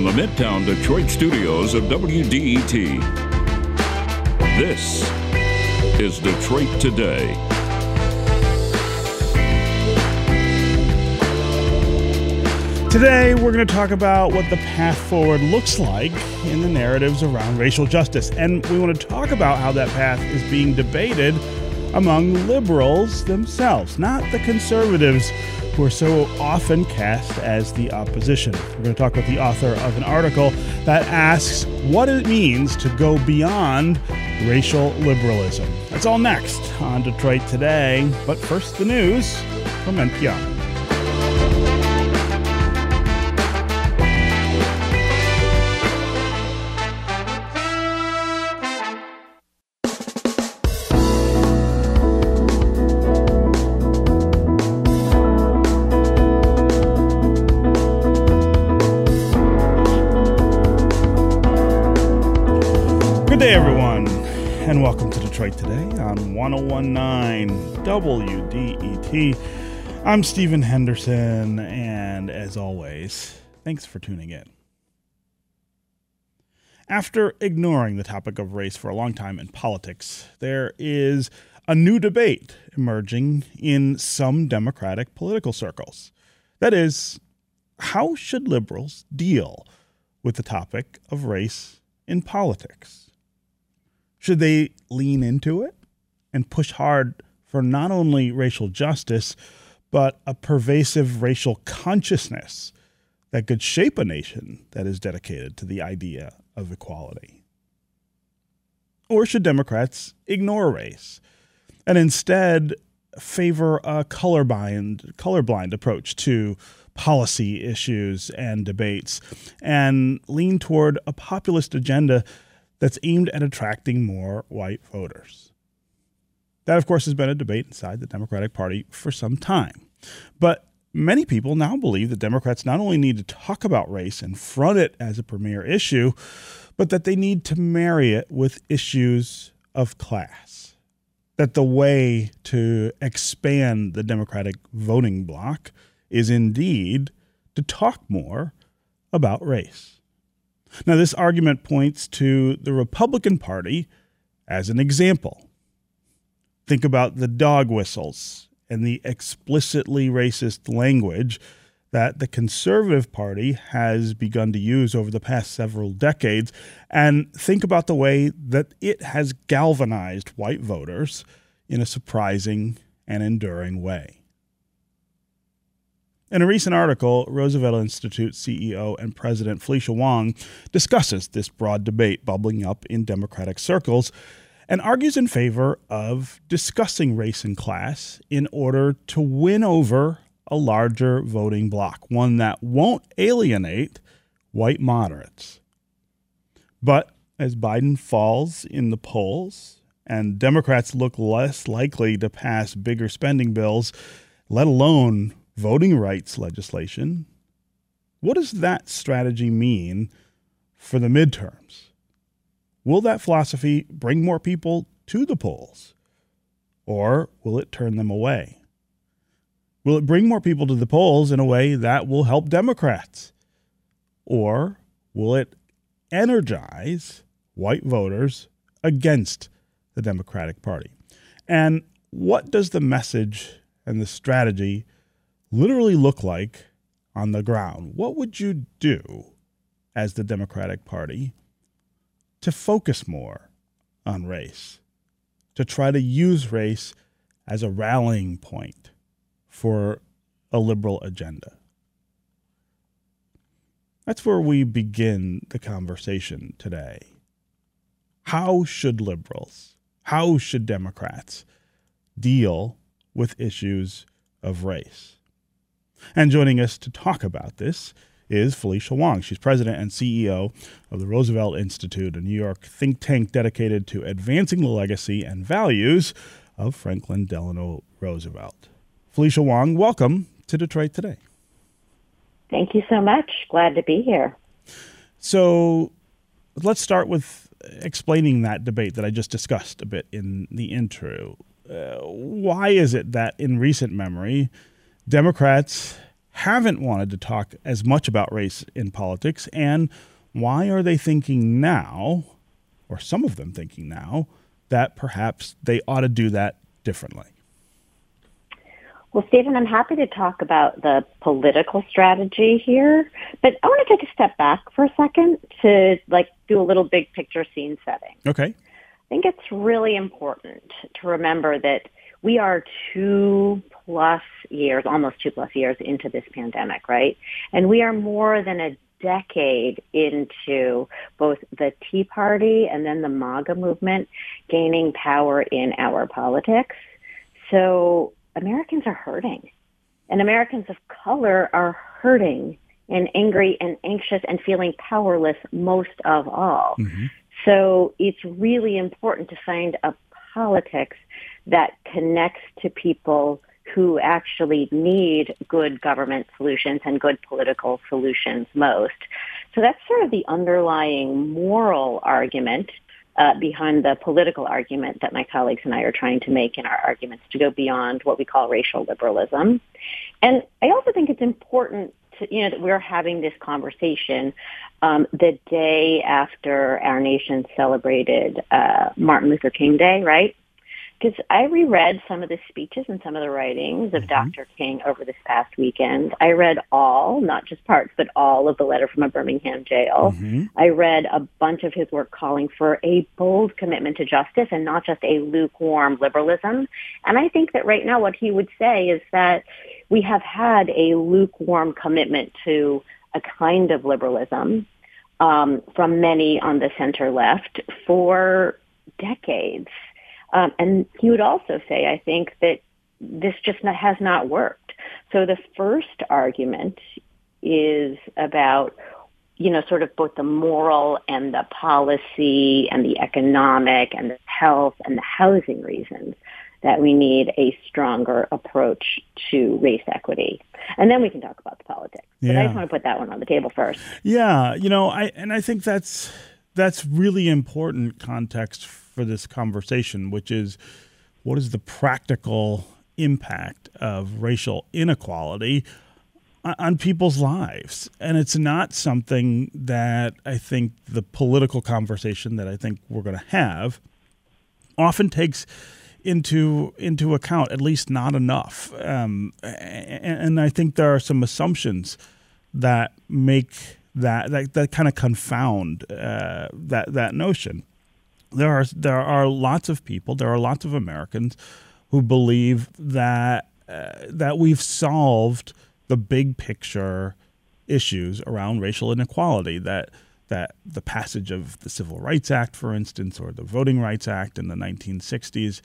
from the Midtown Detroit studios of WDET. This is Detroit Today. Today, we're going to talk about what the path forward looks like in the narratives around racial justice. And we want to talk about how that path is being debated among liberals themselves, not the conservatives who are so often cast as the opposition. We're going to talk with the author of an article that asks what it means to go beyond racial liberalism. That's all next on Detroit Today. But first, the news from NPR. Welcome to Detroit Today on 1019 WDET. I'm Stephen Henderson, and as always, thanks for tuning in. After ignoring the topic of race for a long time in politics, there is a new debate emerging in some Democratic political circles. That is, how should liberals deal with the topic of race in politics? Should they lean into it and push hard for not only racial justice, but a pervasive racial consciousness that could shape a nation that is dedicated to the idea of equality? Or should Democrats ignore race and instead favor a colorblind, colorblind approach to policy issues and debates and lean toward a populist agenda that's aimed at attracting more white voters. That, of course, has been a debate inside the Democratic Party for some time. But many people now believe that Democrats not only need to talk about race and front it as a premier issue, but that they need to marry it with issues of class. That the way to expand the Democratic voting bloc is indeed to talk more about race. Now, this argument points to the Republican Party as an example. Think about the dog whistles and the explicitly racist language that the Conservative Party has begun to use over the past several decades, and think about the way that it has galvanized white voters in a surprising and enduring way. In a recent article, Roosevelt Institute CEO and President Felicia Wong discusses this broad debate bubbling up in Democratic circles and argues in favor of discussing race and class in order to win over a larger voting bloc, one that won't alienate white moderates. But as Biden falls in the polls and Democrats look less likely to pass bigger spending bills, let alone voting rights legislation. What does that strategy mean for the midterms? Will that philosophy bring more people to the polls? Or will it turn them away? Will it bring more people to the polls in a way that will help Democrats? Or will it energize white voters against the Democratic Party? And what does the message and the strategy literally look like on the ground? What would you do as the Democratic Party to focus more on race, to try to use race as a rallying point for a liberal agenda? That's where we begin the conversation today. How should liberals, how should Democrats deal with issues of race? And joining us to talk about this is Felicia Wong. She's president and CEO of the Roosevelt Institute, a New York think tank dedicated to advancing the legacy and values of Franklin Delano Roosevelt. Felicia Wong, welcome to Detroit Today. Thank you so much. Glad to be here. So let's start with explaining that debate that I just discussed a bit in the intro. Uh, why is it that in recent memory, Democrats haven't wanted to talk as much about race in politics, and why are they thinking now, or some of them thinking now, that perhaps they ought to do that differently? Well, Stephen, I'm happy to talk about the political strategy here, but I want to take a step back for a second to like do a little big picture scene setting. Okay. I think it's really important to remember that we are two plus years, almost two plus years into this pandemic, right? And we are more than a decade into both the Tea Party and then the MAGA movement gaining power in our politics. So Americans are hurting. And Americans of color are hurting and angry and anxious and feeling powerless most of all. Mm-hmm. So it's really important to find a politics that connects to people who actually need good government solutions and good political solutions most. So that's sort of the underlying moral argument uh, behind the political argument that my colleagues and I are trying to make in our arguments to go beyond what we call racial liberalism. And I also think it's important you know, that we're having this conversation um, the day after our nation celebrated uh, Martin Luther King Day, right? Because I reread some of the speeches and some of the writings of mm-hmm. Dr. King over this past weekend. I read all, not just parts, but all of the letter from a Birmingham jail. Mm-hmm. I read a bunch of his work calling for a bold commitment to justice and not just a lukewarm liberalism. And I think that right now what he would say is that we have had a lukewarm commitment to a kind of liberalism um, from many on the center left for decades. Um, and he would also say, I think, that this just not, has not worked. So the first argument is about, you know, sort of both the moral and the policy and the economic and the health and the housing reasons that we need a stronger approach to race equity. And then we can talk about the politics. But yeah. I just want to put that one on the table first. Yeah, you know, I and I think that's that's really important context for this conversation, which is what is the practical impact of racial inequality on people's lives. And it's not something that I think the political conversation that I think we're going to have often takes into into account, at least not enough. Um, and, and, I think there are some assumptions that make that that, that kind of confound uh, that that notion there are there are lots of people, there are lots of Americans who believe that uh, that we've solved the big picture issues around racial inequality that that the passage of the Civil Rights Act, for instance, or the Voting Rights Act in the 1960s,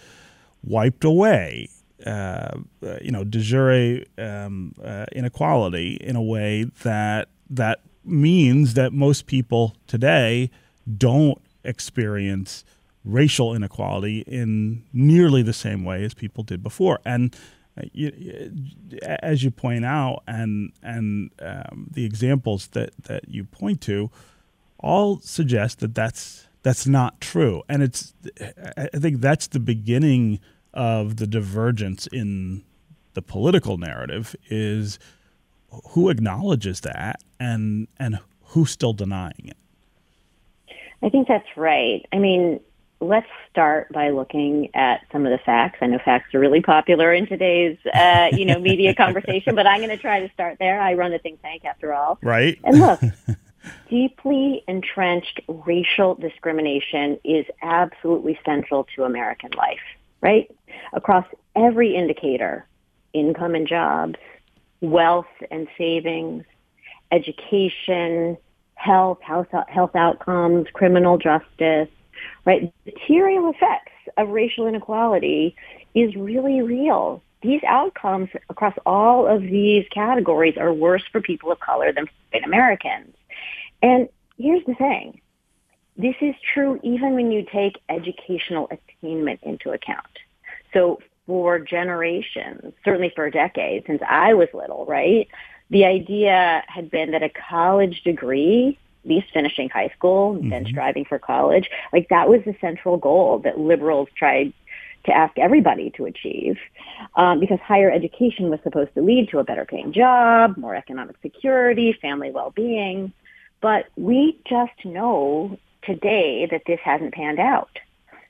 wiped away, uh, you know, de jure um, uh, inequality in a way that that means that most people today don't experience racial inequality in nearly the same way as people did before. And uh, you, as you point out, and and um, the examples that, that you point to, all suggest that that's that's not true. And it's I think that's the beginning of the divergence in the political narrative is who acknowledges that and and who's still denying it. I think that's right. I mean, let's start by looking at some of the facts. I know facts are really popular in today's, uh, you know, media conversation, but I'm going to try to start there. I run a think tank after all. Right. And look, deeply entrenched racial discrimination is absolutely central to American life, right? Across every indicator, income and jobs, wealth and savings, education, health, health, health outcomes, criminal justice, right? Material effects of racial inequality is really real. These outcomes across all of these categories are worse for people of color than white Americans. And here's the thing. This is true even when you take educational attainment into account. So for generations, certainly for decades, since I was little, right? The idea had been that a college degree, at least finishing high school, mm-hmm. then striving for college, like that was the central goal that liberals tried to ask everybody to achieve um, because higher education was supposed to lead to a better paying job, more economic security, family well-being. But we just know today that this hasn't panned out.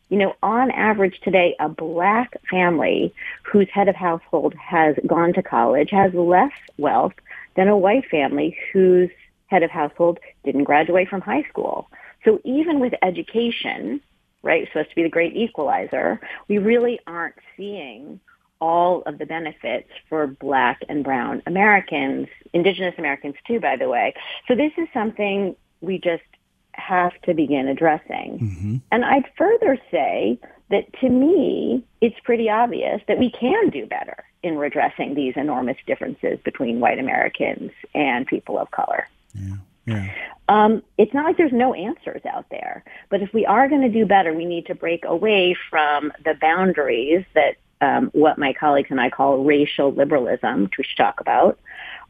You know, on average today, a black family whose head of household has gone to college has less wealth than a white family whose head of household didn't graduate from high school. So even with education, right, supposed to be the great equalizer, we really aren't seeing all of the benefits for black and brown Americans, indigenous Americans too, by the way. So this is something we just have to begin addressing. Mm-hmm. And I'd further say that to me, it's pretty obvious that we can do better in redressing these enormous differences between white Americans and people of color. Yeah. Yeah. Um, it's not like there's no answers out there, but if we are going to do better, we need to break away from the boundaries that um, what my colleagues and I call racial liberalism, which we should talk about.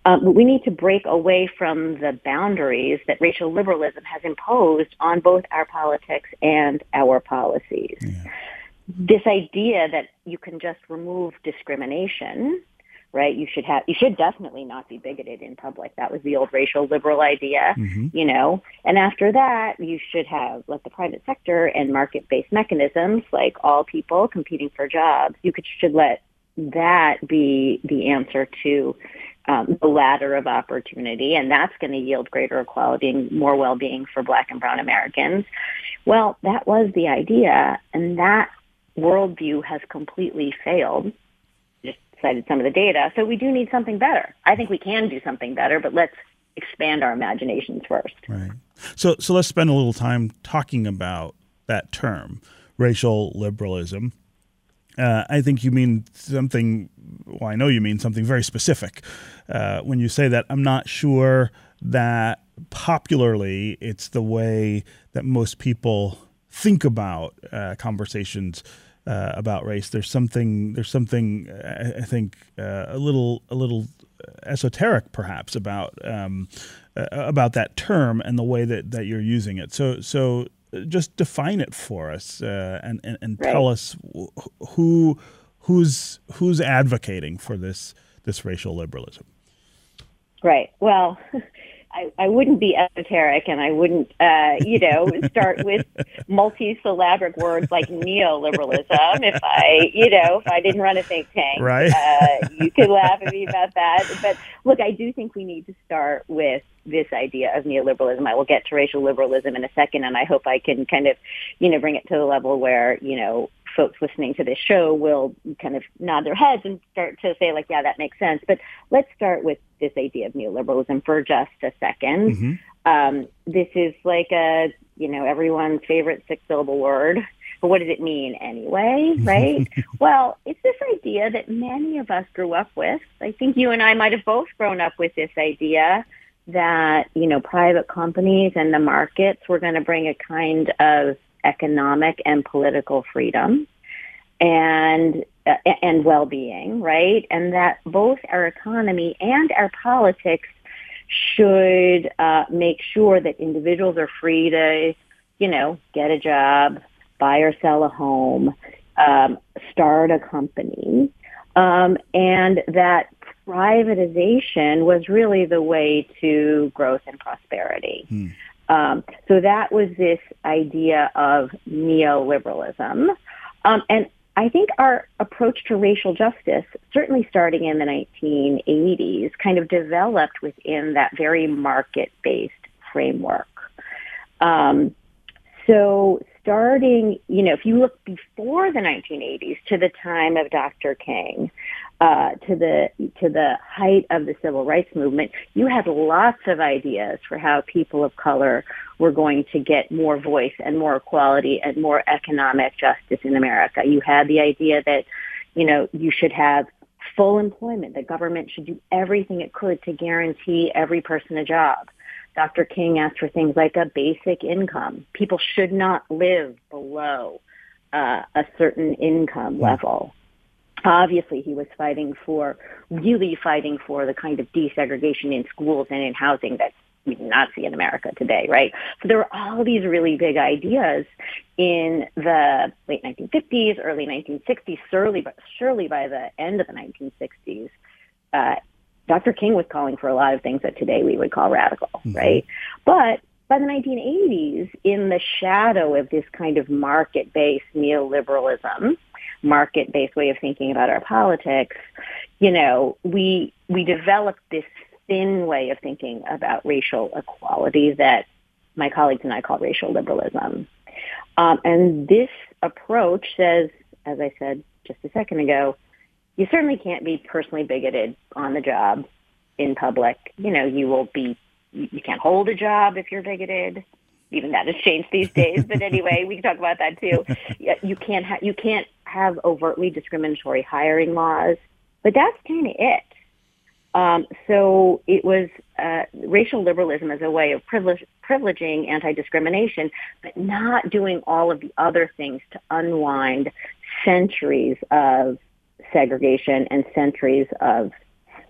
Um, we need to break away from the boundaries that racial liberalism has imposed on both our politics and our policies. Yeah. This idea that you can just remove discrimination right? You should have, you should definitely not be bigoted in public. That was the old racial liberal idea, mm-hmm. you know. And after that, you should have let the private sector and market-based mechanisms, like all people competing for jobs, you could, should let that be the answer to um, the ladder of opportunity, and that's going to yield greater equality and more well-being for Black and Brown Americans. Well, that was the idea, and that worldview has completely failed Just cited some of the data. So we do need something better. I think we can do something better, but let's expand our imaginations first. Right. So so let's spend a little time talking about that term, racial liberalism. Uh, I think you mean something. Well, I know you mean something very specific uh, when you say that. I'm not sure that popularly it's the way that most people think about uh, conversations uh, about race. There's something there's something I, I think uh, a little a little esoteric perhaps about um, uh, about that term and the way that, that you're using it. So so just define it for us uh, and and, and right. tell us who who's who's advocating for this this racial liberalism. Right. Well, I, I wouldn't be esoteric and I wouldn't, uh, you know, start with multi-syllabic words like neoliberalism if I, you know, if I didn't run a think tank. Right. Uh, you could laugh at me about that. But look, I do think we need to start with this idea of neoliberalism. I will get to racial liberalism in a second, and I hope I can kind of, you know, bring it to the level where, you know, folks listening to this show will kind of nod their heads and start to say like, yeah, that makes sense. But let's start with this idea of neoliberalism for just a 2nd mm-hmm. um, this is like a, you know, everyone's favorite six syllable word. But what does it mean anyway, right? well, it's this idea that many of us grew up with. I think you and I might have both grown up with this idea that, you know, private companies and the markets were going to bring a kind of economic and political freedom and and well-being, right? And that both our economy and our politics should uh, make sure that individuals are free to, you know, get a job, buy or sell a home, um, start a company, um, and that privatization was really the way to growth and prosperity. Hmm. Um, so that was this idea of neoliberalism. Um, and I think our approach to racial justice, certainly starting in the 1980s, kind of developed within that very market-based framework. Um, so starting, you know, if you look before the 1980s to the time of Dr. King, uh, to the to the height of the civil rights movement, you had lots of ideas for how people of color were going to get more voice and more equality and more economic justice in America. You had the idea that, you know, you should have full employment. The government should do everything it could to guarantee every person a job. Dr. King asked for things like a basic income. People should not live below uh, a certain income level obviously he was fighting for, really fighting for the kind of desegregation in schools and in housing that's we do not see in America today, right? So there were all these really big ideas in the late 1950s, early 1960s, surely, but surely by the end of the 1960s, uh, Dr. King was calling for a lot of things that today we would call radical, mm-hmm. right? But by the 1980s, in the shadow of this kind of market-based neoliberalism, market-based way of thinking about our politics, you know, we we developed this thin way of thinking about racial equality that my colleagues and I call racial liberalism. Um, and this approach says, as I said just a second ago, you certainly can't be personally bigoted on the job in public. You know, you will be, you can't hold a job if you're bigoted. Even that has changed these days. But anyway, we can talk about that too. You can't ha- you can't have overtly discriminatory hiring laws. But that's kind of it. Um, so it was uh, racial liberalism as a way of privilege, privileging anti-discrimination, but not doing all of the other things to unwind centuries of segregation and centuries of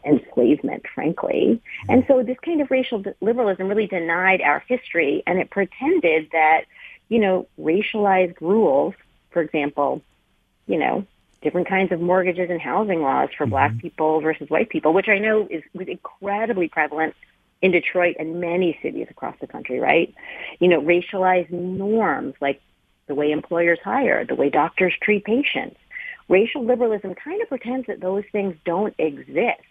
enslavement, frankly. And so this kind of racial liberalism really denied our history and it pretended that, you know, racialized rules, for example, you know, different kinds of mortgages and housing laws for mm-hmm. black people versus white people, which I know is was incredibly prevalent in Detroit and many cities across the country, right? You know, racialized norms like the way employers hire, the way doctors treat patients. Racial liberalism kind of pretends that those things don't exist.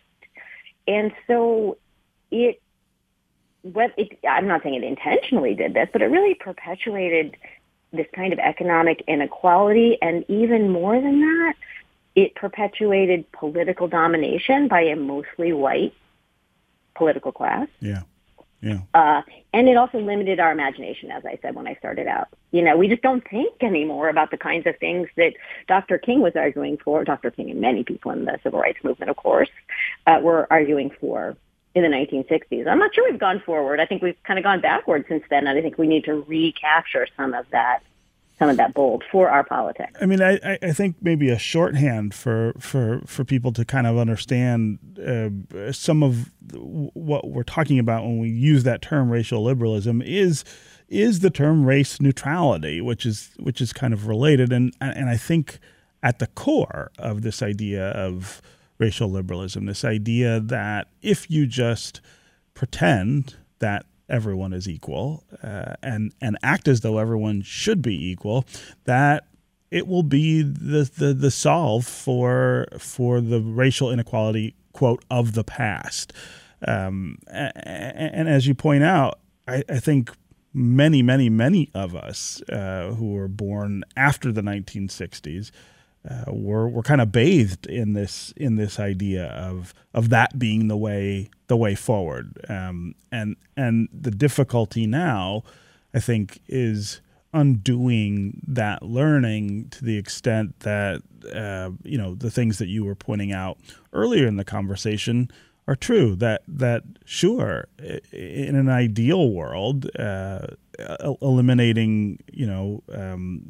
And so it, what it, I'm not saying it intentionally did this, but it really perpetuated this kind of economic inequality, and even more than that, it perpetuated political domination by a mostly white political class. Yeah. Yeah. Uh, and it also limited our imagination, as I said when I started out. You know, we just don't think anymore about the kinds of things that Dr. King was arguing for. Dr. King and many people in the civil rights movement, of course, uh, were arguing for in the 1960s. I'm not sure we've gone forward. I think we've kind of gone backward since then, and I think we need to recapture some of that some of that bold for our politics. I mean, I, I think maybe a shorthand for for for people to kind of understand uh, some of what we're talking about when we use that term racial liberalism is is the term race neutrality, which is which is kind of related, and and I think at the core of this idea of racial liberalism, this idea that if you just pretend that everyone is equal uh, and and act as though everyone should be equal, that it will be the, the the solve for for the racial inequality quote of the past. Um, and, and, as you point out, I, I think many, many, many of us uh, who were born after the 1960s uh, we're we're kind of bathed in this in this idea of of that being the way the way forward. Um, and and the difficulty now, I think, is undoing that learning to the extent that uh, you know the things that you were pointing out earlier in the conversation are true. That that sure, in an ideal world, uh, eliminating you know um,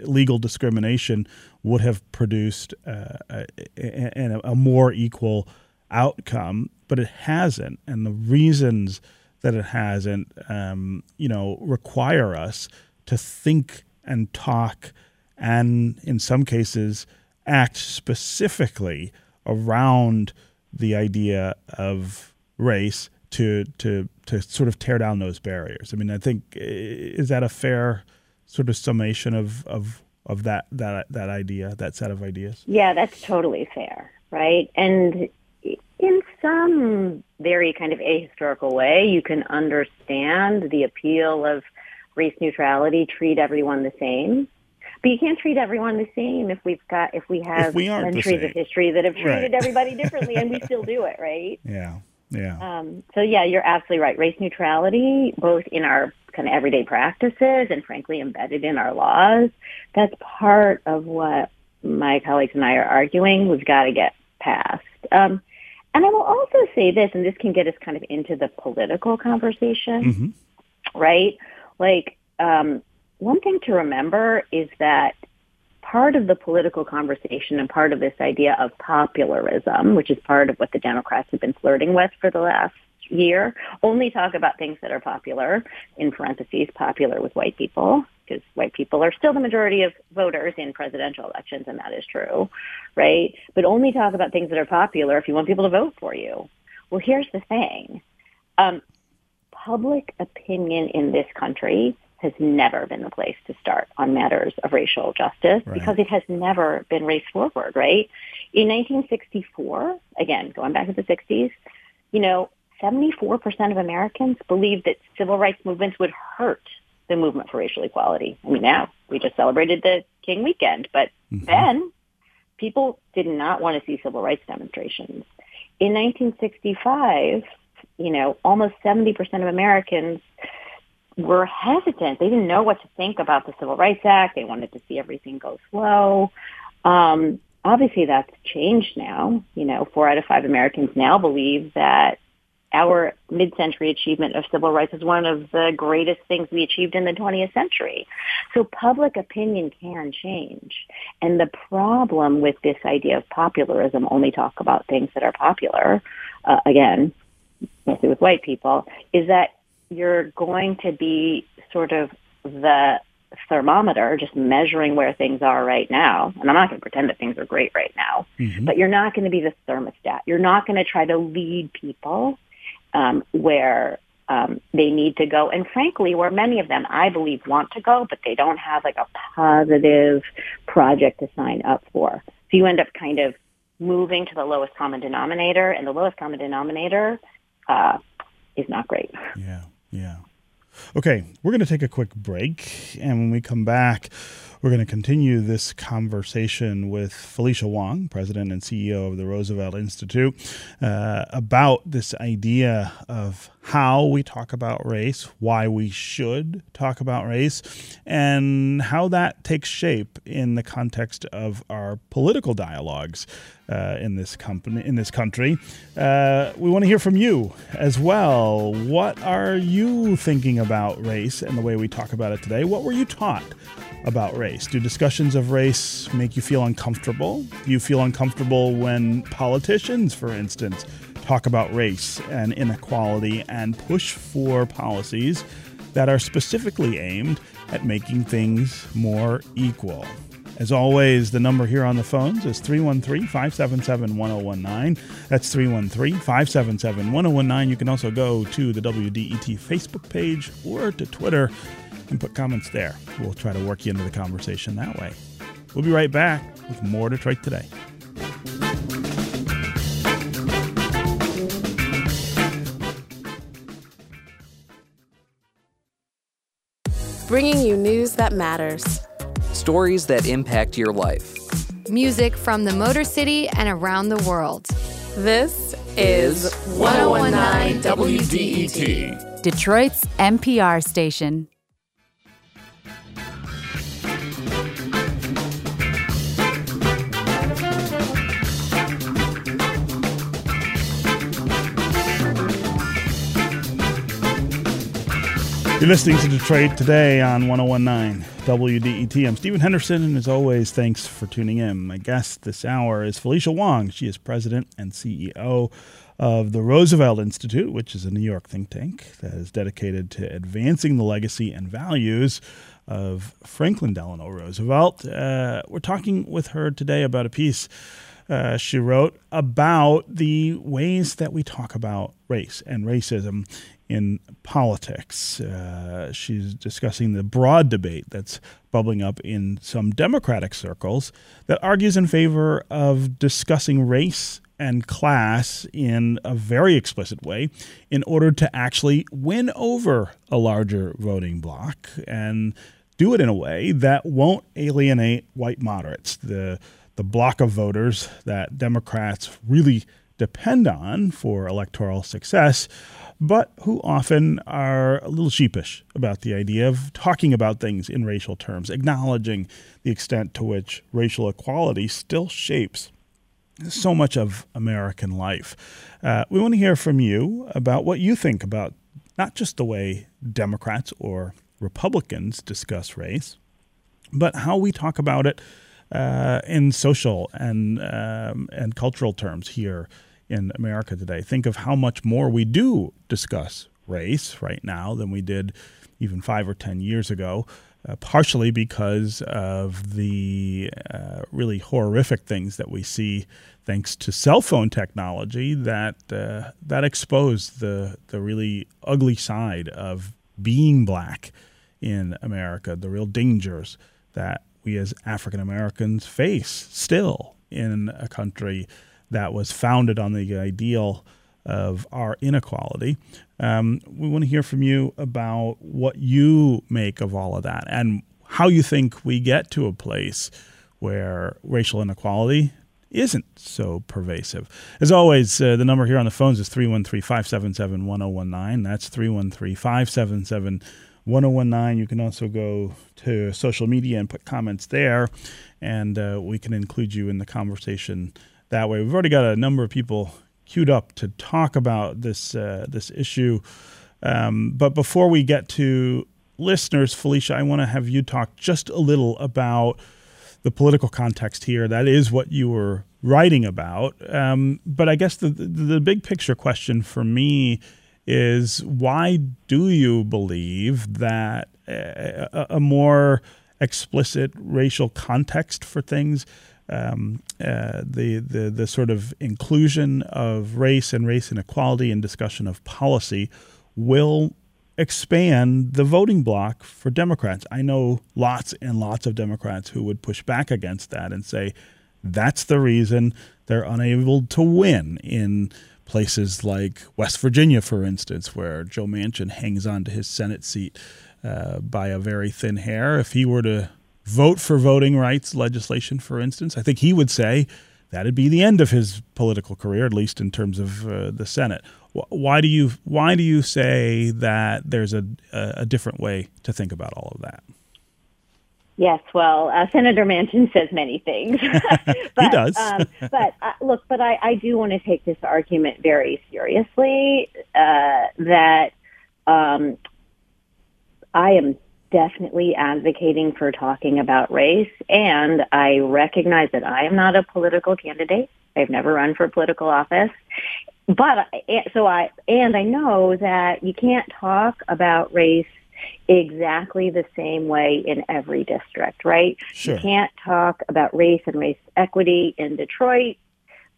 legal discrimination would have produced uh, a, a, a, more equal outcome, but it hasn't, and the reasons that it hasn't, um, you know, require us to think and talk, and in some cases, act specifically around the idea of race to to to sort of tear down those barriers. I mean, I think is that a fair sort of summation of of of that that that idea, that set of ideas? Yeah, that's totally fair, right? And in some very kind of ahistorical way, you can understand the appeal of race neutrality, treat everyone the same. But you can't treat everyone the same if we've got if we have if we centuries of history that have treated right. everybody differently, and we still do it, right? Yeah, yeah. Um, so yeah, you're absolutely right. Race neutrality, both in our kind of everyday practices and frankly embedded in our laws, that's part of what my colleagues and I are arguing. We've got to get past. Um, and I will also say this, and this can get us kind of into the political conversation, mm-hmm. right? Like, um, one thing to remember is that part of the political conversation and part of this idea of popularism, which is part of what the Democrats have been flirting with for the last year, only talk about things that are popular, in parentheses, popular with white people, because white people are still the majority of voters in presidential elections, and that is true, right? But only talk about things that are popular if you want people to vote for you. Well, here's the thing. Um, public opinion in this country has never been the place to start on matters of racial justice right. because it has never been race forward, right? In 1964, again, going back to the 60s, you know, 74% of Americans believed that civil rights movements would hurt the movement for racial equality. I mean, now we just celebrated the King weekend, but mm-hmm. then people did not want to see civil rights demonstrations. In 1965, you know, almost 70% of Americans were hesitant. They didn't know what to think about the Civil Rights Act. They wanted to see everything go slow. Um, obviously, that's changed now. You know, four out of five Americans now believe that our mid-century achievement of civil rights is one of the greatest things we achieved in the 20th century. So public opinion can change. And the problem with this idea of popularism, only talk about things that are popular, uh, again, mostly with white people, is that you're going to be sort of the thermometer, just measuring where things are right now. And I'm not going to pretend that things are great right now, mm-hmm. but you're not going to be the thermostat. You're not going to try to lead people um, where um, they need to go, and frankly, where many of them, I believe, want to go, but they don't have like a positive project to sign up for. So you end up kind of moving to the lowest common denominator, and the lowest common denominator uh, is not great. Yeah. Yeah. Okay, we're going to take a quick break. And when we come back, we're going to continue this conversation with Felicia Wong, President and CEO of the Roosevelt Institute, uh, about this idea of how we talk about race, why we should talk about race, and how that takes shape in the context of our political dialogues uh, in this company in this country. Uh, we want to hear from you as well. What are you thinking about race and the way we talk about it today? What were you taught about race? Do discussions of race make you feel uncomfortable? Do you feel uncomfortable when politicians, for instance, talk about race and inequality and push for policies that are specifically aimed at making things more equal? As always, the number here on the phones is 313 577 1019. That's 313 577 1019. You can also go to the WDET Facebook page or to Twitter and put comments there. We'll try to work you into the conversation that way. We'll be right back with more Detroit Today. Bringing you news that matters, stories that impact your life, music from the Motor City and around the world. This is 1019 WDET, Detroit's NPR station. You're listening to Detroit today on 1019 WDET. I'm Stephen Henderson, and as always, thanks for tuning in. My guest this hour is Felicia Wong. She is president and CEO of the Roosevelt Institute, which is a New York think tank that is dedicated to advancing the legacy and values of Franklin Delano Roosevelt. Uh, we're talking with her today about a piece uh, she wrote about the ways that we talk about race and racism in politics. Uh, she's discussing the broad debate that's bubbling up in some Democratic circles that argues in favor of discussing race and class in a very explicit way in order to actually win over a larger voting bloc and do it in a way that won't alienate white moderates, the the block of voters that Democrats really depend on for electoral success but who often are a little sheepish about the idea of talking about things in racial terms, acknowledging the extent to which racial equality still shapes so much of American life. Uh, we want to hear from you about what you think about not just the way Democrats or Republicans discuss race, but how we talk about it uh, in social and um, and cultural terms here in America today. Think of how much more we do discuss race right now than we did even five or 10 years ago. Uh, partially because of the uh, really horrific things that we see thanks to cell phone technology that uh, that expose the the really ugly side of being black in America, the real dangers that we as African Americans face still in a country that was founded on the ideal of our inequality. Um, we want to hear from you about what you make of all of that and how you think we get to a place where racial inequality isn't so pervasive. As always, uh, the number here on the phones is 313 577 1019. That's 313 577 1019. You can also go to social media and put comments there, and uh, we can include you in the conversation that way. We've already got a number of people queued up to talk about this uh, this issue. Um, but before we get to listeners, Felicia, I want to have you talk just a little about the political context here. That is what you were writing about. Um, but I guess the, the, the big picture question for me is why do you believe that a, a more explicit racial context for things um, uh, the, the the sort of inclusion of race and race inequality in discussion of policy will expand the voting bloc for Democrats. I know lots and lots of Democrats who would push back against that and say that's the reason they're unable to win in places like West Virginia, for instance, where Joe Manchin hangs on to his Senate seat uh, by a very thin hair. If he were to vote for voting rights legislation, for instance, I think he would say that'd be the end of his political career, at least in terms of uh, the Senate. Why do you why do you say that there's a a different way to think about all of that? Yes, well, uh, Senator Manchin says many things. but, he does. um, but uh, look, but I, I do want to take this argument very seriously. Uh, that um, I am definitely advocating for talking about race. And I recognize that I am not a political candidate. I've never run for political office. But so I, and I know that you can't talk about race exactly the same way in every district, right? Sure. You can't talk about race and race equity in Detroit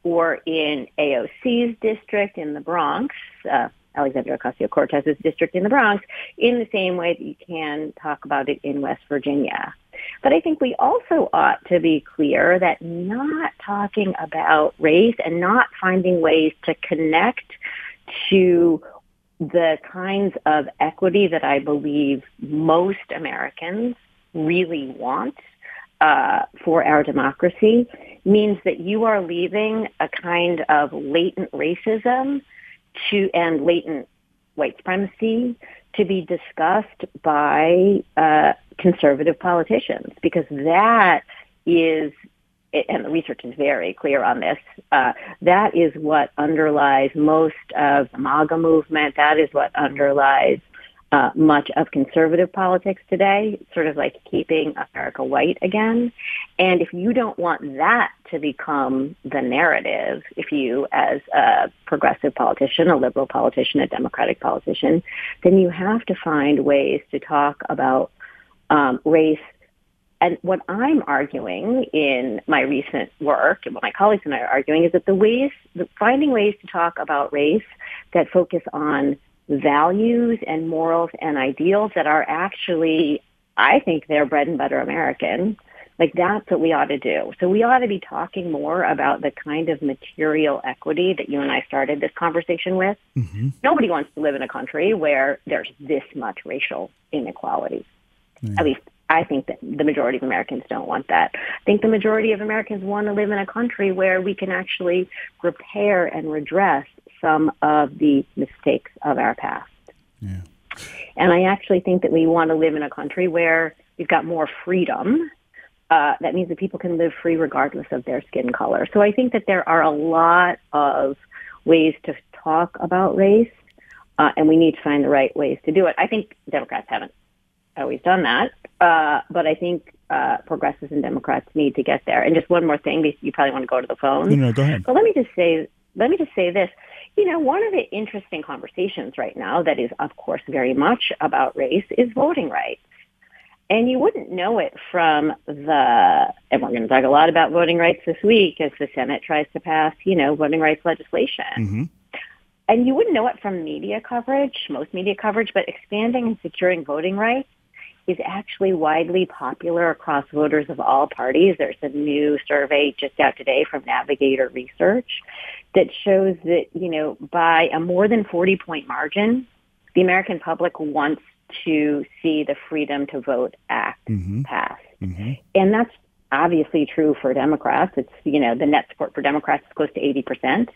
or in AOC's district in the Bronx. Uh, Alexandria Ocasio-Cortez's district in the Bronx in the same way that you can talk about it in West Virginia. But I think we also ought to be clear that not talking about race and not finding ways to connect to the kinds of equity that I believe most Americans really want uh, for our democracy means that you are leaving a kind of latent racism to and latent white supremacy to be discussed by uh, conservative politicians because that is and the research is very clear on this. Uh, that is what underlies most of the MAGA movement. That is what underlies uh, much of conservative politics today, sort of like keeping America white again. And if you don't want that to become the narrative, if you, as a progressive politician, a liberal politician, a democratic politician, then you have to find ways to talk about um, race. And what I'm arguing in my recent work, and what my colleagues and I are arguing, is that the ways, finding ways to talk about race that focus on values and morals and ideals that are actually, I think they're bread and butter American. Like that's what we ought to do. So we ought to be talking more about the kind of material equity that you and I started this conversation with. Mm-hmm. Nobody wants to live in a country where there's this much racial inequality. Yeah. At least I think that the majority of Americans don't want that. I think the majority of Americans want to live in a country where we can actually repair and redress some of the mistakes of our past. Yeah. And I actually think that we want to live in a country where we've got more freedom. Uh, that means that people can live free regardless of their skin color. So I think that there are a lot of ways to talk about race, uh, and we need to find the right ways to do it. I think Democrats haven't always done that, uh, but I think uh, progressives and Democrats need to get there. And just one more thing, you probably want to go to the phone. No, no, go ahead. But let me just say let me just say this. You know, one of the interesting conversations right now that is, of course, very much about race is voting rights. And you wouldn't know it from the, and we're going to talk a lot about voting rights this week as the Senate tries to pass, you know, voting rights legislation. Mm-hmm. And you wouldn't know it from media coverage, most media coverage, but expanding and securing voting rights is actually widely popular across voters of all parties. There's a new survey just out today from Navigator Research that shows that, you know, by a more than 40 point margin, the American public wants to see the Freedom to Vote Act mm-hmm. pass. Mm-hmm. And that's obviously true for Democrats. It's, you know, the net support for Democrats is close to 80%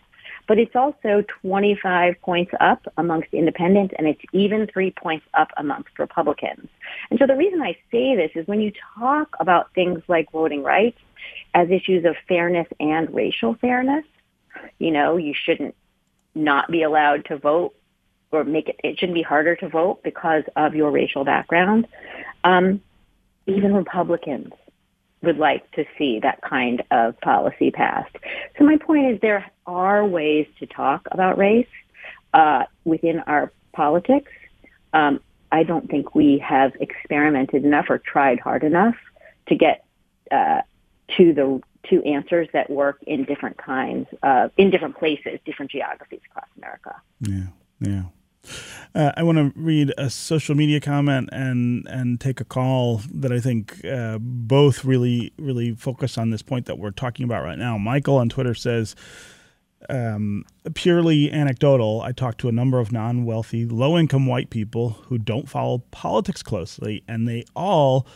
but it's also 25 points up amongst independents and it's even three points up amongst Republicans. And so the reason I say this is when you talk about things like voting rights as issues of fairness and racial fairness, you know, you shouldn't not be allowed to vote or make it, it shouldn't be harder to vote because of your racial background. Um, even Republicans would like to see that kind of policy passed. So my point is there are ways to talk about race uh, within our politics. Um, I don't think we have experimented enough or tried hard enough to get uh, to the to answers that work in different kinds of in different places, different geographies across America. Yeah, yeah. Uh, I want to read a social media comment and and take a call that I think uh, both really really focus on this point that we're talking about right now. Michael on Twitter says, um, purely anecdotal. I talked to a number of non-wealthy, low-income white people who don't follow politics closely, and they all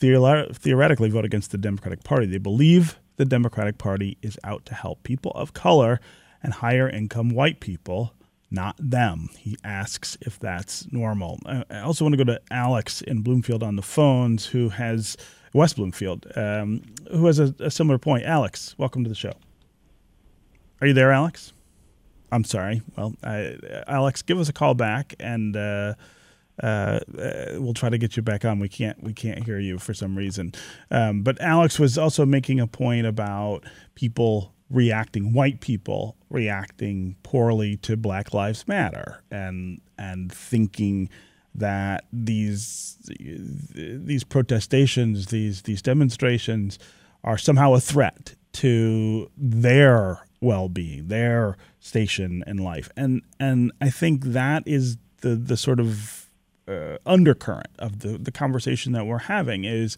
theore- theoretically vote against the Democratic Party. They believe the Democratic Party is out to help people of color and higher income white people not them. He asks if that's normal. I also want to go to Alex in Bloomfield on the phones, who has West Bloomfield, um, who has a, a, similar point. Alex, welcome to the show. Are you there, Alex? I'm sorry. Well, Alex, give us a call back, and uh, uh, we'll try to get you back on. We can't we can't hear you for some reason. Um, but Alex was also making a point about people reacting white people reacting poorly to Black Lives Matter and and thinking that these these protestations, these these demonstrations are somehow a threat to their well-being, their station in life. And and I think that is the the sort of uh, undercurrent of the the conversation that we're having is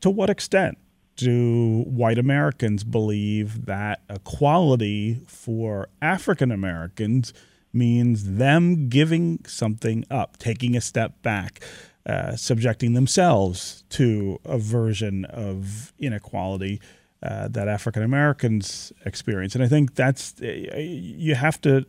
to what extent do white Americans believe that equality for African Americans means them giving something up, taking a step back, uh, subjecting themselves to a version of inequality uh, that African Americans experience? And I think that's uh, you have to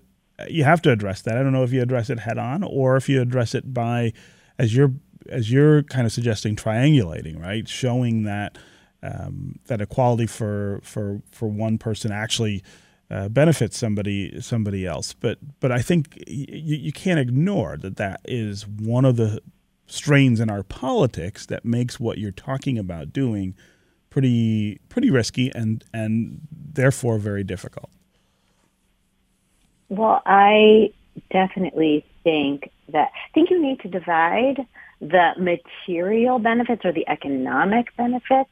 you have to address that. I don't know if you address it head on or if you address it by as you're as you're kind of suggesting triangulating, right? Showing that um, that equality for for for one person actually uh, benefits somebody somebody else. But but I think you, you can't ignore that that is one of the strains in our politics that makes what you're talking about doing pretty pretty risky and and therefore very difficult. Well, I definitely think that I think you need to divide the material benefits or the economic benefits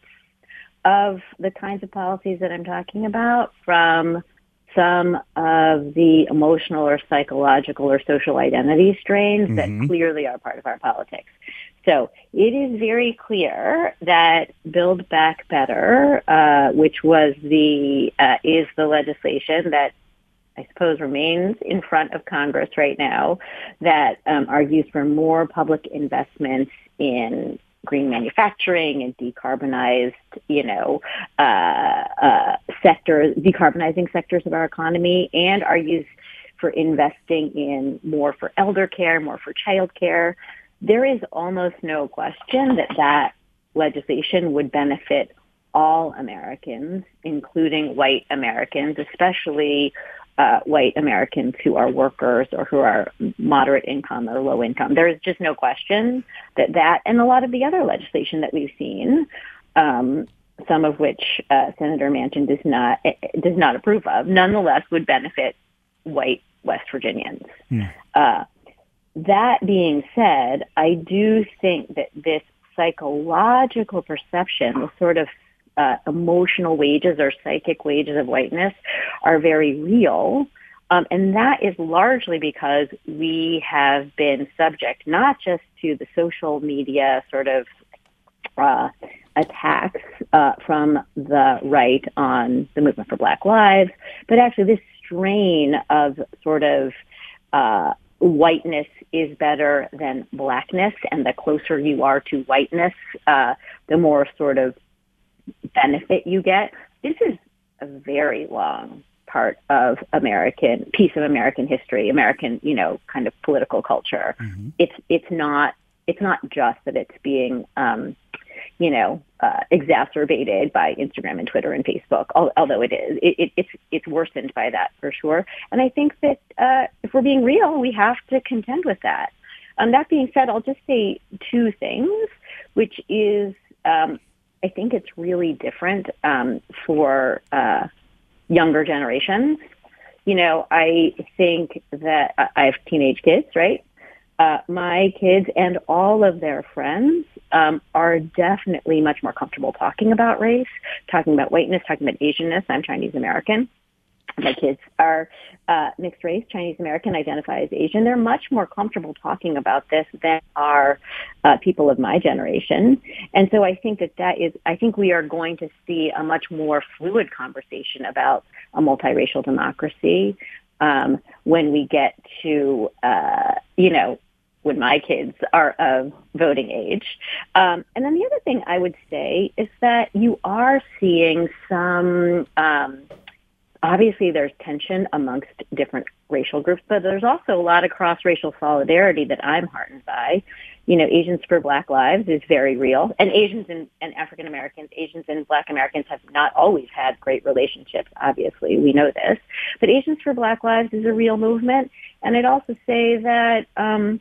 of the kinds of policies that I'm talking about from some of the emotional or psychological or social identity strains mm-hmm. that clearly are part of our politics. So it is very clear that Build Back Better, uh, which was the uh, is the legislation that I suppose remains in front of Congress right now, that um, argues for more public investments in green manufacturing and decarbonized, you know, uh, uh, sectors, decarbonizing sectors of our economy, and argues for investing in more for elder care, more for child care. There is almost no question that that legislation would benefit all Americans, including white Americans, especially uh, white Americans who are workers or who are moderate income or low income. There is just no question that that and a lot of the other legislation that we've seen um, some of which uh, Senator Manchin does not eh, does not approve of, nonetheless would benefit white West Virginians. Hmm. Uh, that being said, I do think that this psychological perception, the sort of uh, emotional wages or psychic wages of whiteness, are very real. Um, and that is largely because we have been subject not just to the social media sort of uh, attacks uh, from the right on the movement for Black Lives, but actually this strain of sort of uh, whiteness is better than blackness, and the closer you are to whiteness, uh, the more sort of benefit you get. This is a very long part of American piece of American history, American, you know, kind of political culture. Mm-hmm. It's it's not it's not just that it's being um, you know, uh, exacerbated by Instagram and Twitter and Facebook, although it is. It, it, it's, it's worsened by that for sure. And I think that uh, if we're being real, we have to contend with that. Um, that being said, I'll just say two things, which is um, I think it's really different um, for uh, younger generations. You know, I think that I have teenage kids, right? Uh, my kids and all of their friends um, are definitely much more comfortable talking about race, talking about whiteness, talking about Asianness. I'm Chinese American. My kids are uh, mixed race, Chinese American, identify as Asian. They're much more comfortable talking about this than are uh, people of my generation. And so I think that that is, I think we are going to see a much more fluid conversation about a multiracial democracy um, when we get to, uh, you know, when my kids are of voting age. Um, and then the other thing I would say is that you are seeing some, um, obviously there's tension amongst different racial groups, but there's also a lot of cross-racial solidarity that I'm heartened by. You know, Asians for Black Lives is very real. And Asians and, and African Americans, Asians and Black Americans have not always had great relationships, obviously. We know this. But Asians for Black Lives is a real movement. And I'd also say that, um,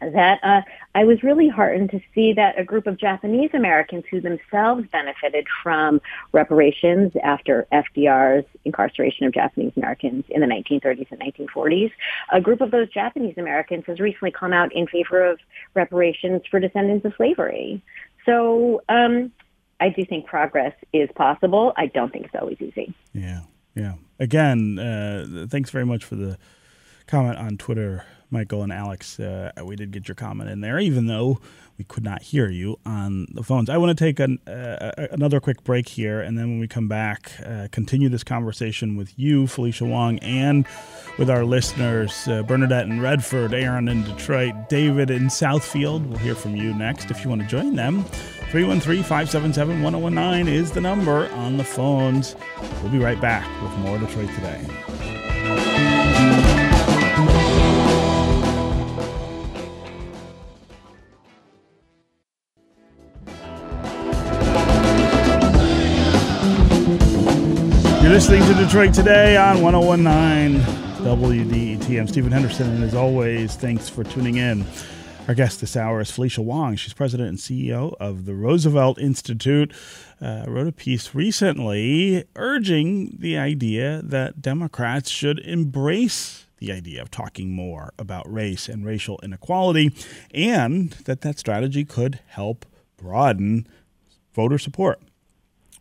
that uh, I was really heartened to see that a group of Japanese Americans who themselves benefited from reparations after FDR's incarceration of Japanese Americans in the 1930s and 1940s, a group of those Japanese Americans has recently come out in favor of reparations for descendants of slavery. So um, I do think progress is possible. I don't think it's always easy. Yeah, yeah. Again, uh, thanks very much for the comment on Twitter Michael and Alex, uh, we did get your comment in there, even though we could not hear you on the phones. I want to take an, uh, another quick break here, and then when we come back, uh, continue this conversation with you, Felicia Wong, and with our listeners, uh, Bernadette in Redford, Aaron in Detroit, David in Southfield. We'll hear from you next if you want to join them. 313 577 1019 is the number on the phones. We'll be right back with more Detroit Today. Listening to Detroit Today on 1019 WDET. I'm Stephen Henderson, and as always, thanks for tuning in. Our guest this hour is Felicia Wong. She's president and CEO of the Roosevelt Institute. Uh, wrote a piece recently urging the idea that Democrats should embrace the idea of talking more about race and racial inequality, and that that strategy could help broaden voter support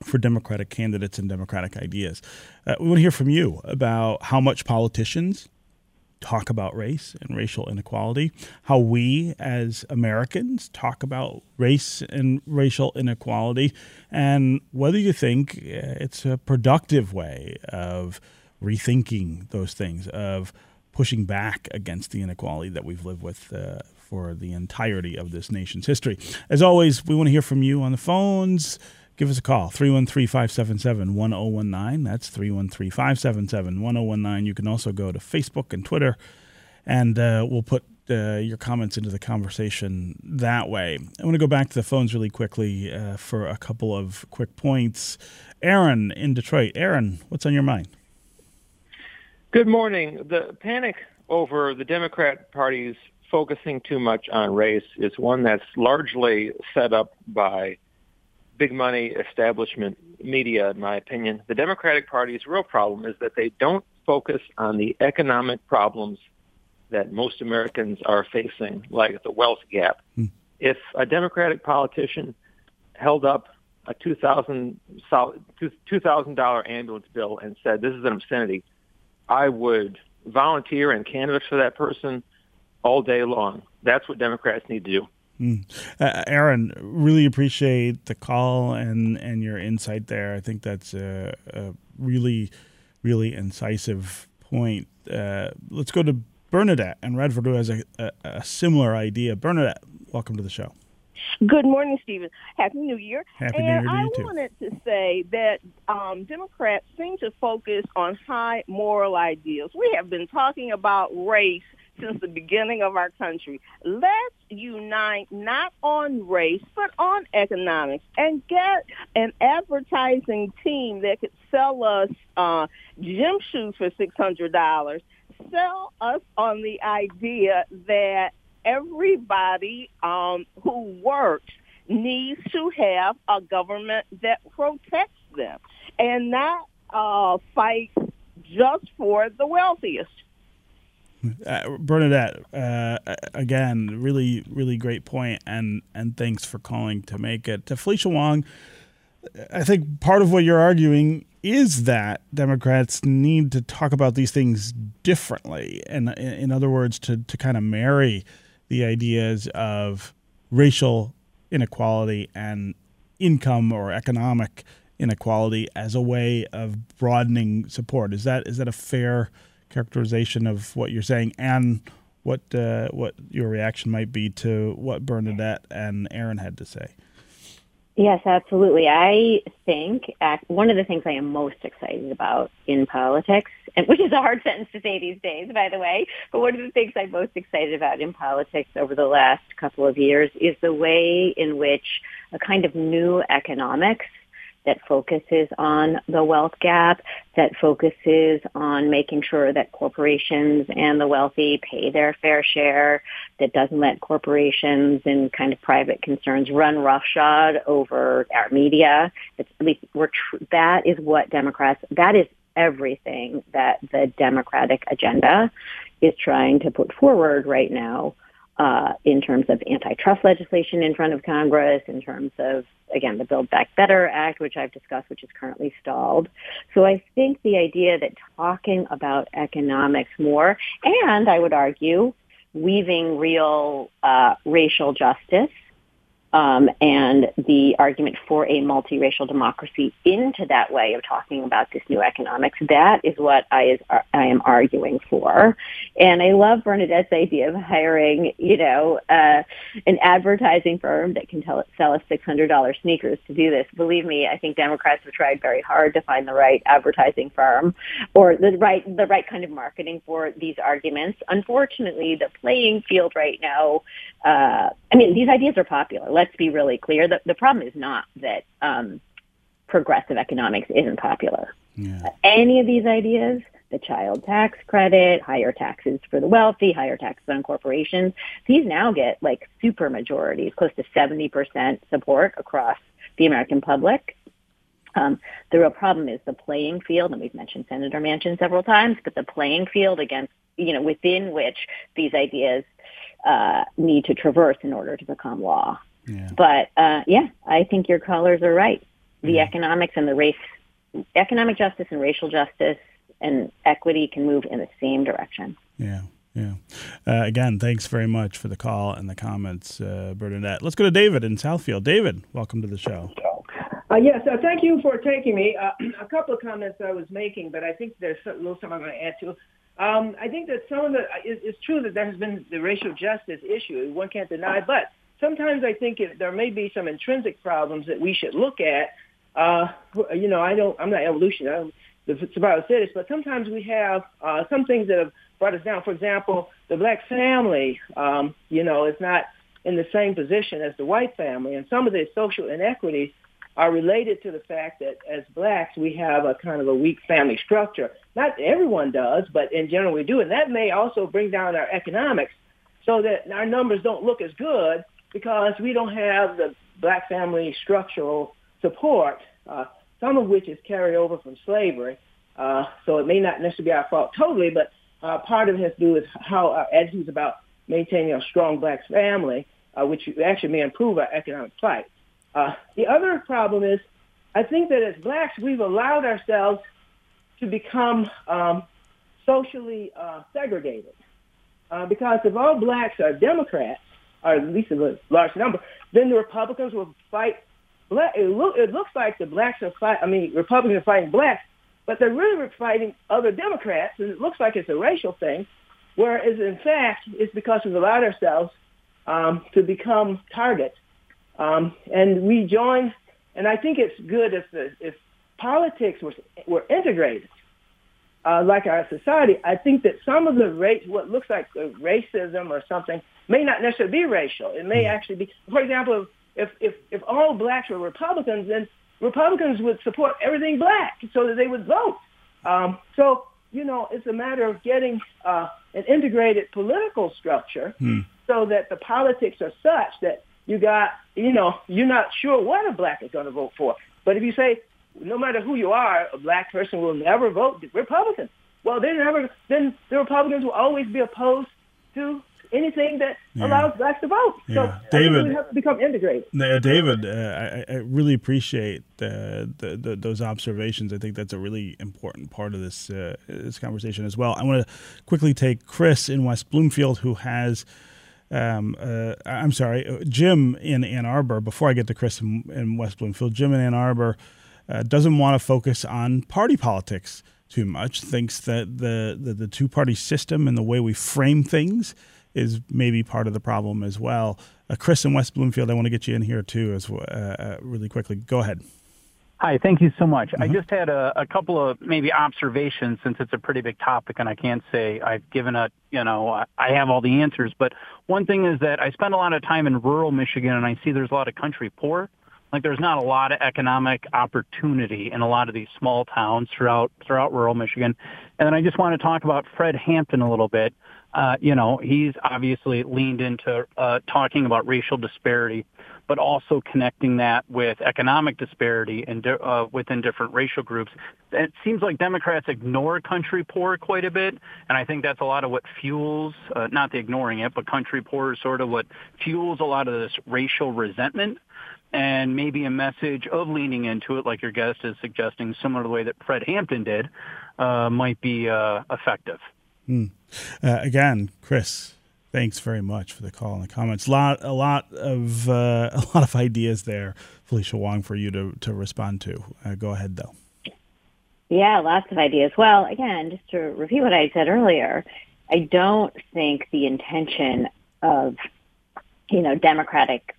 for Democratic candidates and Democratic ideas. Uh, we want to hear from you about how much politicians talk about race and racial inequality, how we as Americans talk about race and racial inequality, and whether you think uh, it's a productive way of rethinking those things, of pushing back against the inequality that we've lived with uh, for the entirety of this nation's history. As always, we want to hear from you on the phones give us a call 313-577-1019 that's 313-577-1019 you can also go to facebook and twitter and uh, we'll put uh, your comments into the conversation that way. I want to go back to the phones really quickly uh, for a couple of quick points. Aaron in detroit. Aaron what's on your mind? Good morning. The panic over the democrat party's focusing too much on race is one that's largely set up by big money establishment media, in my opinion. The Democratic Party's real problem is that they don't focus on the economic problems that most Americans are facing, like the wealth gap. Hmm. If a Democratic politician held up a two thousand two thousand dollar ambulance bill and said this is an obscenity, I would volunteer and canvass for that person all day long. That's what Democrats need to do. Mm. Uh, Aaron, really appreciate the call and, and your insight there. I think that's a, a really, really incisive point. Uh, let's go to Bernadette and Redford, who has a, a, a, similar idea. Bernadette, welcome to the show. Good morning, Stephen. Happy New Year. Happy and New Year to I you too. wanted to say that um, Democrats seem to focus on high moral ideals. We have been talking about race since the beginning of our country. Let's unite not on race, but on economics and get an advertising team that could sell us uh, gym shoes for $600. Sell us on the idea that everybody um, who works needs to have a government that protects them and not uh, fight just for the wealthiest. Uh, Bernadette, uh, again, really, really great point, and and thanks for calling to make it. To Felicia Wong, I think part of what you're arguing is that Democrats need to talk about these things differently, and in other words, to to kind of marry the ideas of racial inequality and income or economic inequality as a way of broadening support. Is that is that a fair? Characterization of what you're saying and what uh, what your reaction might be to what Bernadette and Aaron had to say. Yes, absolutely. I think one of the things I am most excited about in politics, and which is a hard sentence to say these days, by the way, but one of the things I'm most excited about in politics over the last couple of years is the way in which a kind of new economics that focuses on the wealth gap, that focuses on making sure that corporations and the wealthy pay their fair share, that doesn't let corporations and kind of private concerns run roughshod over our media. It's, we're tr- that is what Democrats, that is everything that the Democratic agenda is trying to put forward right now uh, in terms of antitrust legislation in front of Congress, in terms of, again, the Build Back Better Act, which I've discussed, which is currently stalled. So I think the idea that talking about economics more, and I would argue, weaving real uh, racial justice um, and the argument for a multiracial democracy into that way of talking about this new economics. That is what I is I am arguing for, and I love Bernadette's idea of hiring, you know, uh, an advertising firm that can tell, sell us six hundred dollars sneakers to do this. Believe me, I think Democrats have tried very hard to find the right advertising firm or the right the right kind of marketing for these arguments. Unfortunately, the playing field right now. Uh, I mean, these ideas are popular let's be really clear. The, the problem is not that um, progressive economics isn't popular. Yeah. Any of these ideas, the child tax credit, higher taxes for the wealthy, higher taxes on corporations, these now get like super majorities, close to 70% support across the American public. Um, the real problem is the playing field, and we've mentioned Senator Manchin several times, but the playing field against, you know, within which these ideas uh, need to traverse in order to become law. But uh, yeah, I think your callers are right. The mm-hmm. economics and the race, economic justice and racial justice and equity can move in the same direction. Yeah. Yeah. Uh, again, thanks very much for the call and the comments, uh, Bernadette. Let's go to David in Southfield. David, welcome to the show. Uh, yes, uh, thank you for taking me. Uh, a couple of comments I was making, but I think there's a little something I'm going to add to. Um, I think that some of the it, it's true that there has been the racial justice issue. One can't deny, but sometimes I think it, there may be some intrinsic problems that we should look at. Uh, you know, I don't, I'm not evolution. I'm the status, but sometimes we have uh, some things that have brought us down. For example, the black family, um, you know, is not in the same position as the white family, and some of the social inequities are related to the fact that as blacks we have a kind of a weak family structure. Not everyone does, but in general we do, and that may also bring down our economics so that our numbers don't look as good because we don't have the black family structural support, uh, some of which is carried over from slavery. Uh, so it may not necessarily be our fault totally, but uh, part of it has to do with how our attitudes about maintaining a strong black family, uh, which actually may improve our economic plight. Uh, the other problem is, I think that as blacks, we've allowed ourselves to become um, socially uh, segregated. Uh, because if all blacks are Democrats, or at least a large number, then the Republicans will fight black. It, look, it looks like the blacks are fight. I mean, Republicans are fighting blacks, but they're really fighting other Democrats, and it looks like it's a racial thing. Whereas in fact, it's because we've allowed ourselves um, to become targets, um, and we join. And I think it's good if the, if politics were were integrated uh, like our society, I think that some of the race, what looks like racism or something, may not necessarily be racial. It may hmm. actually be, for example, if if if all blacks were Republicans, then Republicans would support everything black so that they would vote. Um, so you know, it's a matter of getting uh, an integrated political structure hmm. so that the politics are such that you got, you know, you're not sure what a black is going to vote for. But if you say no matter who you are, a black person will never vote Republican. Well, they never. Then the Republicans will always be opposed to anything that yeah. allows blacks to vote. Yeah. So David really have to become integrated. David, uh, I, I, really appreciate the, the, the, those observations. I think that's a really important part of this uh, this conversation as well. I want to quickly take Chris in West Bloomfield, who has. Um, uh, I'm sorry, uh, Jim in Ann Arbor. Before I get to Chris in, in West Bloomfield, Jim in Ann Arbor uh, doesn't want to focus on party politics too much, thinks that the, the, the two party system and the way we frame things is maybe part of the problem as well. Uh, Chris in West Bloomfield, I want to get you in here too, as uh, uh, really quickly. Go ahead. Hi, thank you so much. Mm-hmm. I just had a, a couple of maybe observations since it's a pretty big topic, and I can't say I've given a, you know, I have all the answers. But one thing is that I spend a lot of time in rural Michigan, and I see there's a lot of country poor. Like there's not a lot of economic opportunity in a lot of these small towns throughout throughout rural Michigan. And then I just want to talk about Fred Hampton a little bit. Uh, you know, he's obviously leaned into uh, talking about racial disparity, but also connecting that with economic disparity and uh, within different racial groups. It seems like Democrats ignore country poor quite a bit, and I think that's a lot of what fuels, uh, not the ignoring it, but country poor is sort of what fuels a lot of this racial resentment and maybe a message of leaning into it, like your guest is suggesting, similar to the way that Fred Hampton did, uh, might be uh, effective. Mm. Uh, again, Chris, thanks very much for the call and the comments. A lot, a lot of uh, a lot of ideas there, Felicia Wong, for you to to respond to. Uh, go ahead, though. Yeah, lots of ideas. Well, again, just to repeat what I said earlier, I don't think the intention of you know Democratic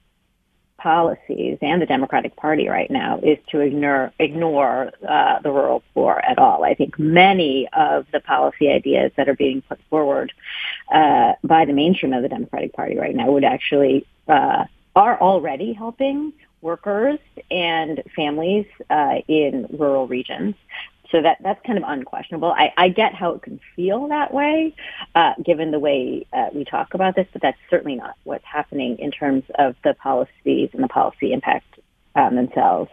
policies and the Democratic Party right now is to ignore ignore uh, the rural poor at all. I think many of the policy ideas that are being put forward uh, by the mainstream of the Democratic Party right now would actually uh, are already helping workers and families uh, in rural regions. So that that's kind of unquestionable. I, I get how it can feel that way, uh, given the way uh, we talk about this, but that's certainly not what's happening in terms of the policies and the policy impact um, themselves.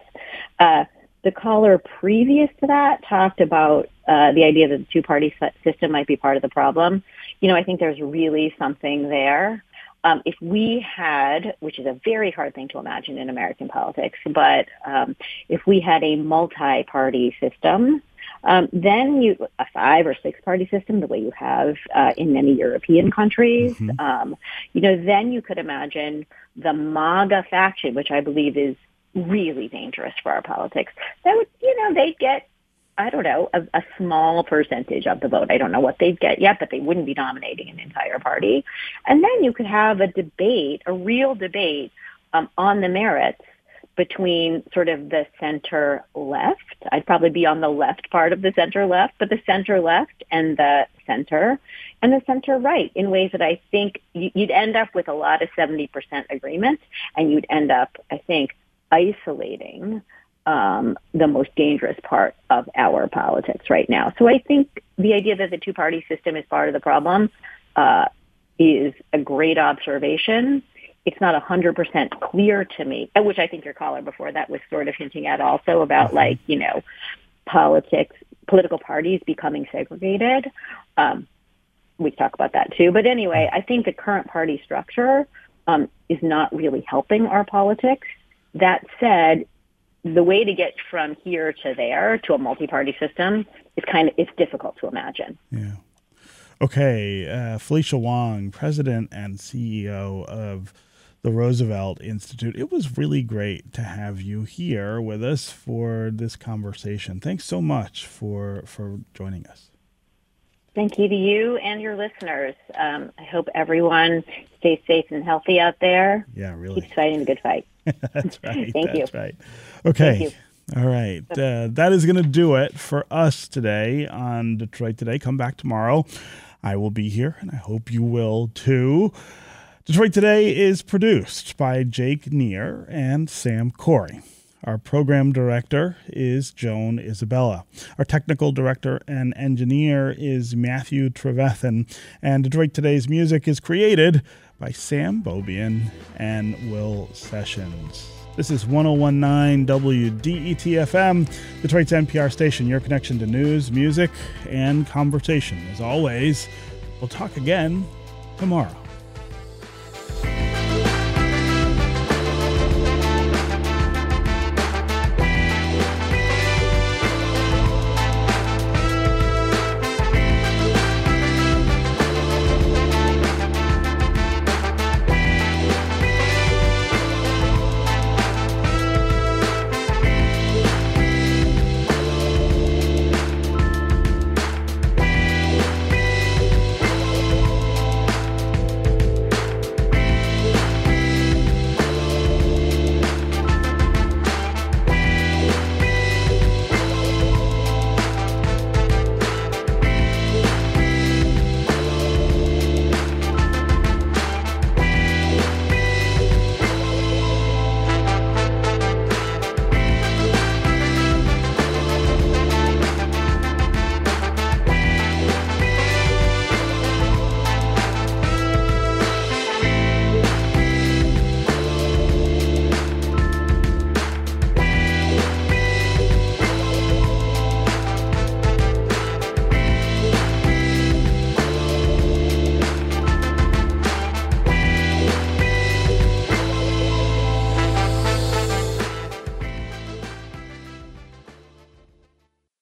Uh, the caller previous to that talked about uh, the idea that the two-party system might be part of the problem. You know, I think there's really something there. Um, if we had, which is a very hard thing to imagine in American politics, but um, if we had a multi-party system, um, then you a five or six party system, the way you have uh, in many European countries, mm-hmm. Um, you know, then you could imagine the MAGA faction, which I believe is really dangerous for our politics. That would, you know, they'd get I don't know, a, a small percentage of the vote. I don't know what they'd get yet, but they wouldn't be dominating an entire party. And then you could have a debate, a real debate um, on the merits between sort of the center left. I'd probably be on the left part of the center left, but the center left and the center and the center right in ways that I think you'd end up with a lot of 70% agreement and you'd end up, I think, isolating um, the most dangerous part of our politics right now. So I think the idea that the two-party system is part of the problem uh, is a great observation. it's not 100% clear to me, which I think your caller before that was sort of hinting at also about mm-hmm. like, you know, politics, political parties becoming segregated. Um, we talk about that too. But anyway, I think the current party structure um, is not really helping our politics. That said, the way to get from here to there to a multi-party system is kind of it's difficult to imagine. Yeah. Okay, uh, Felicia Wong, president and CEO of the Roosevelt Institute. It was really great to have you here with us for this conversation. Thanks so much for for joining us. Thank you to you and your listeners. Um, I hope everyone stays safe and healthy out there. Yeah, really. Keep fighting the good fight. that's right. Thank that's you. right. Okay. All right. Uh, that is going to do it for us today on Detroit Today. Come back tomorrow. I will be here, and I hope you will too. Detroit Today is produced by Jake Neher and Sam Corey. Our program director is Joan Isabella. Our technical director and engineer is Matthew Trevethan. And Detroit Today's music is created by Sam Beaubien and Will Sessions. This is 1019 WDETFM, Detroit's NPR station, your connection to news, music, and conversation. As always, we'll talk again tomorrow.